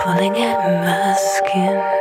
frustration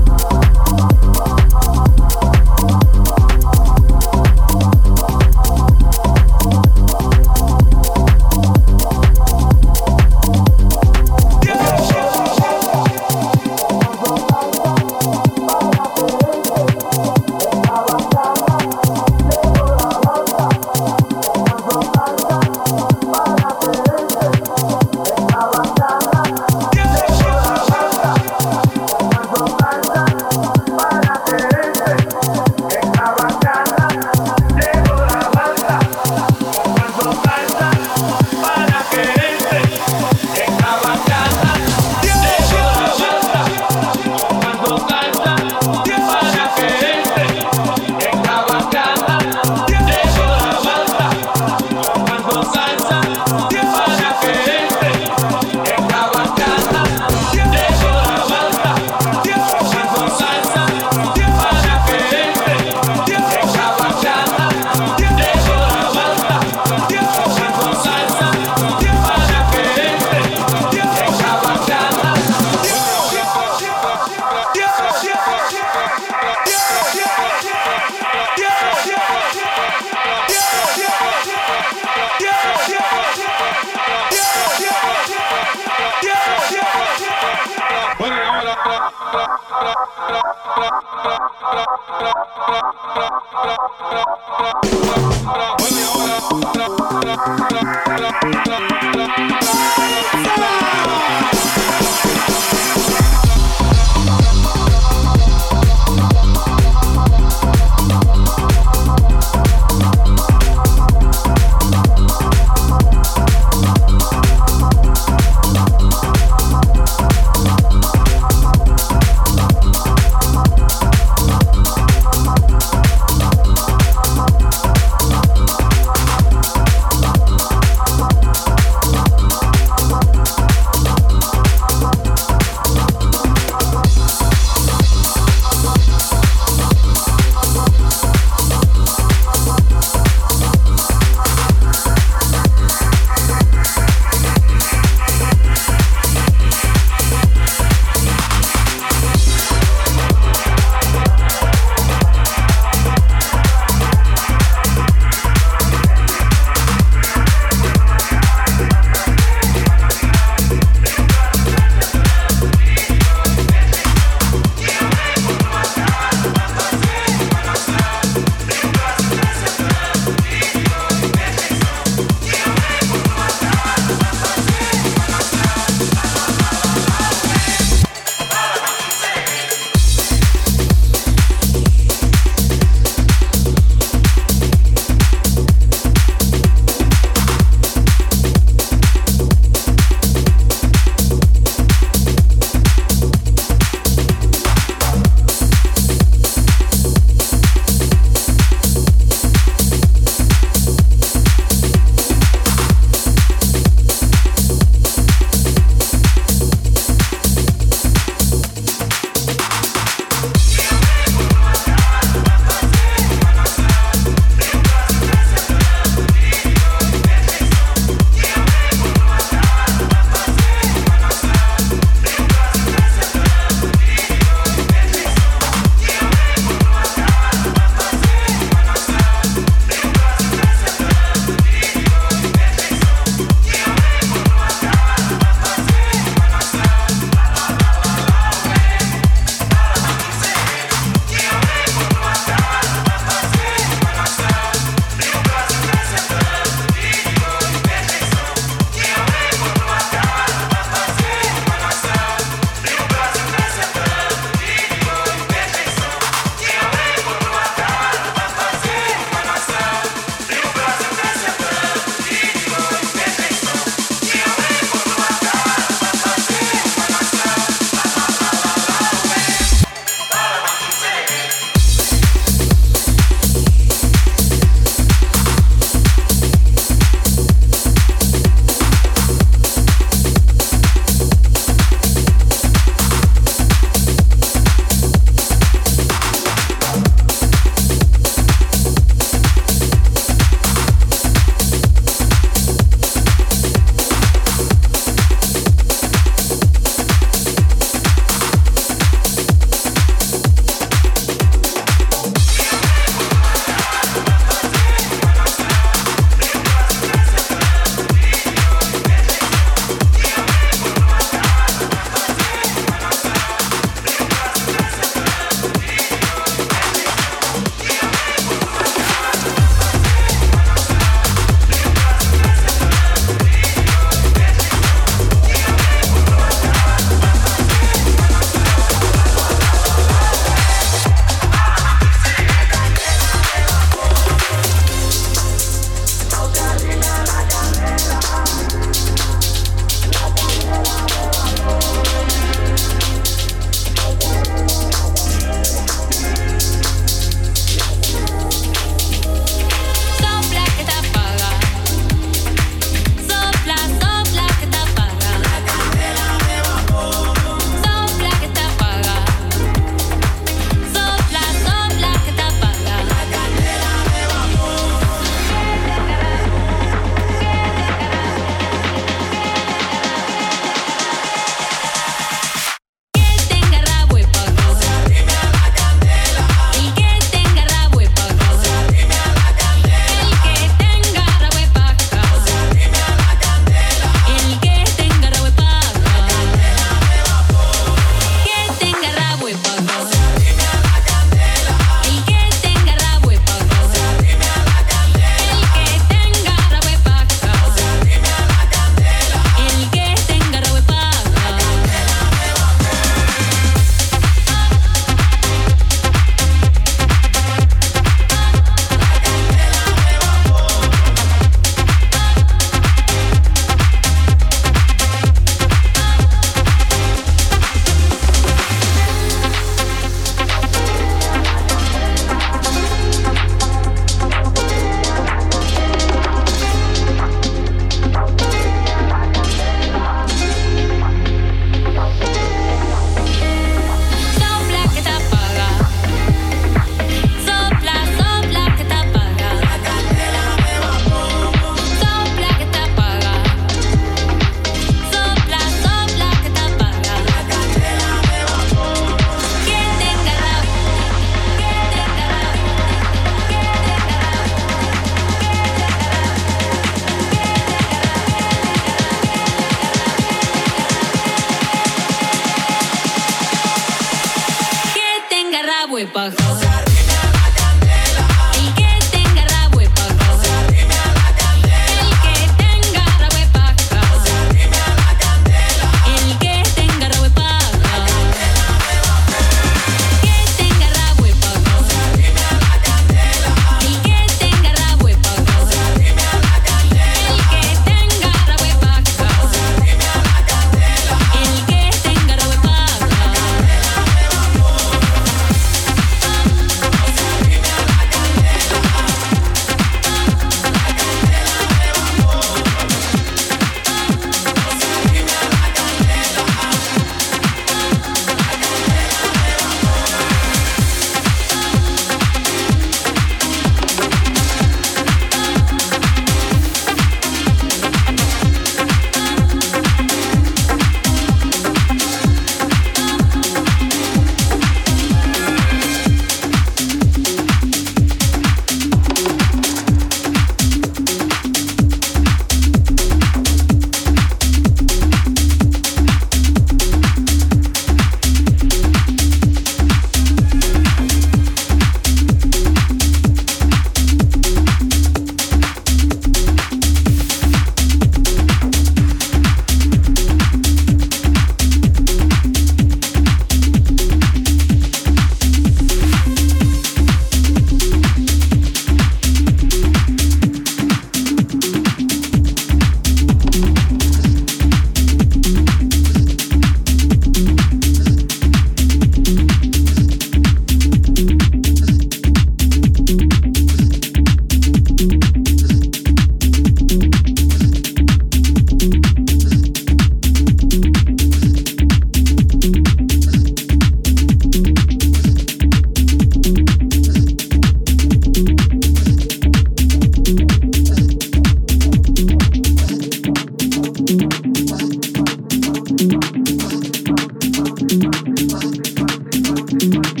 Thank you.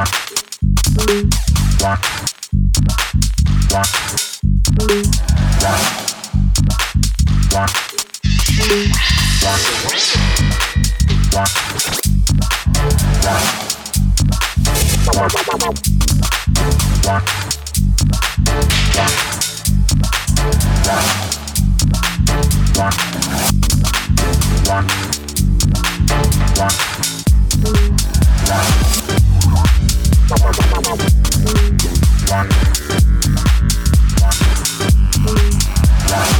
And you don't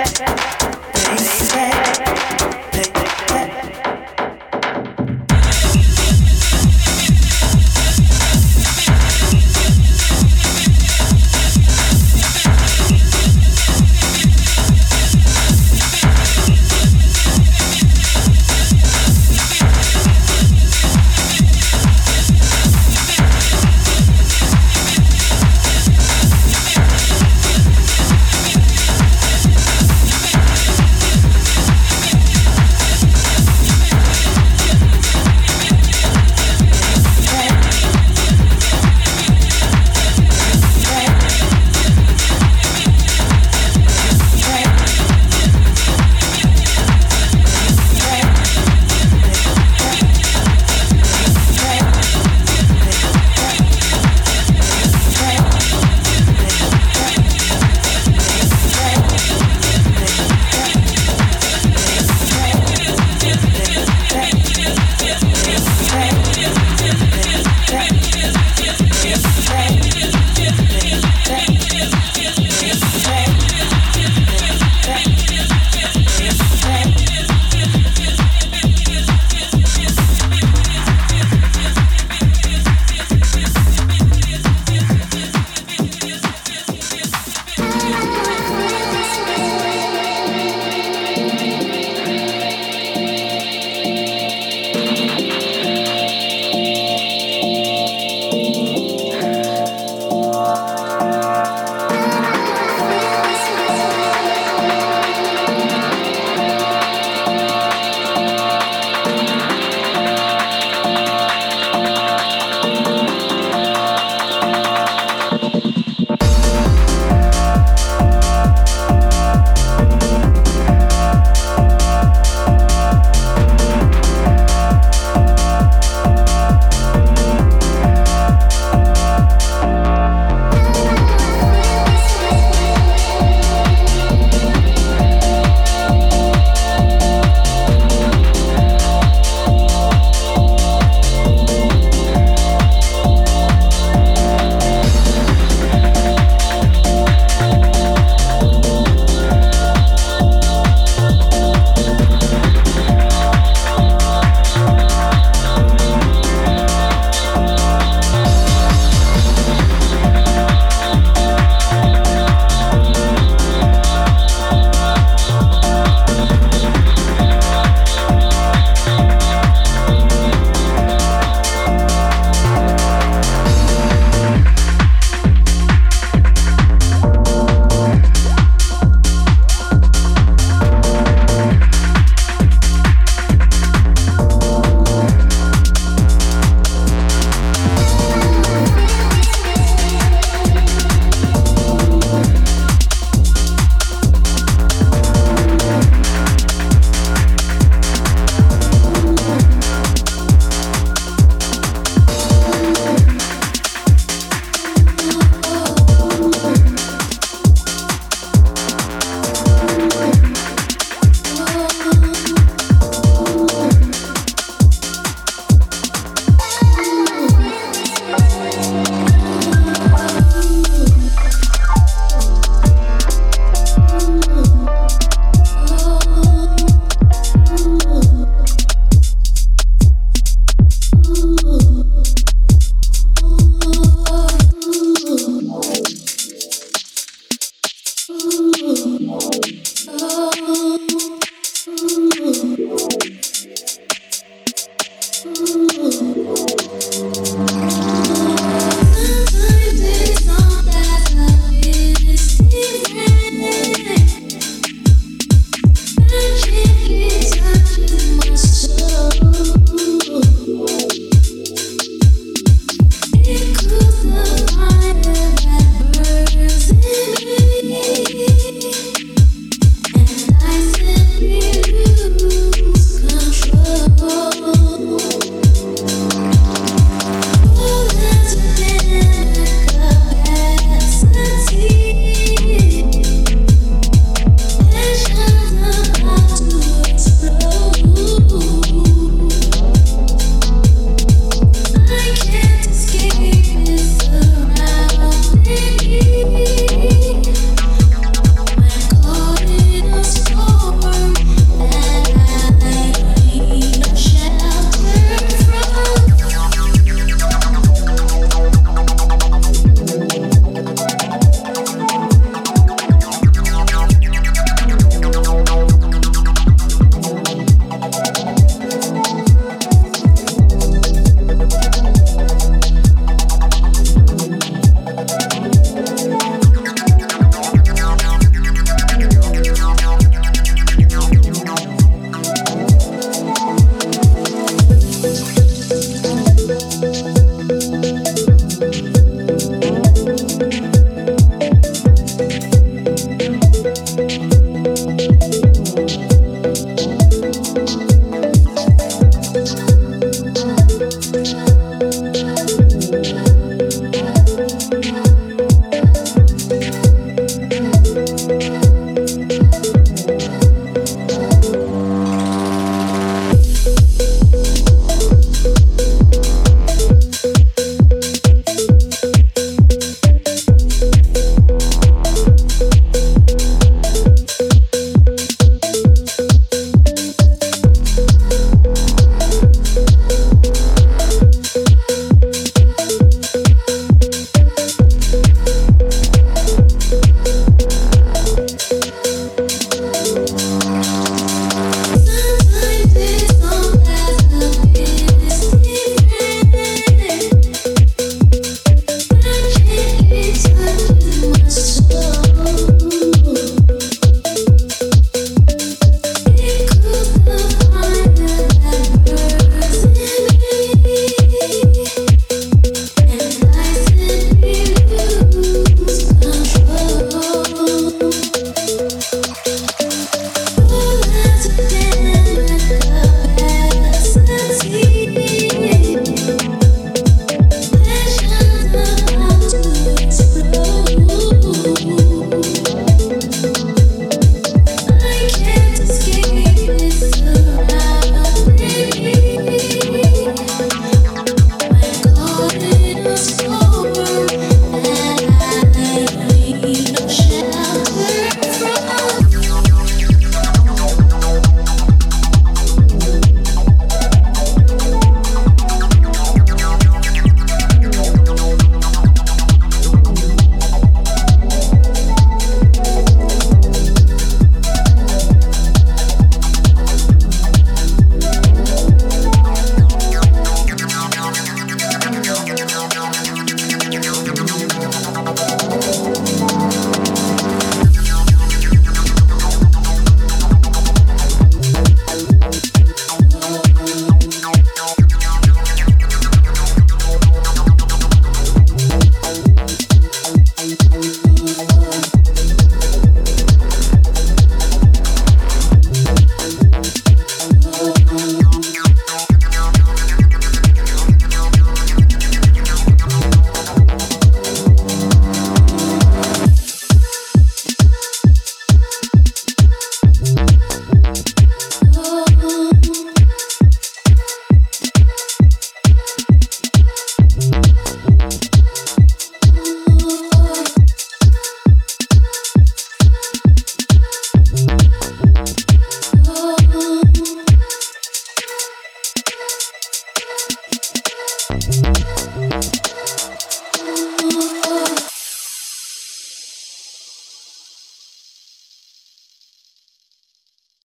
They said.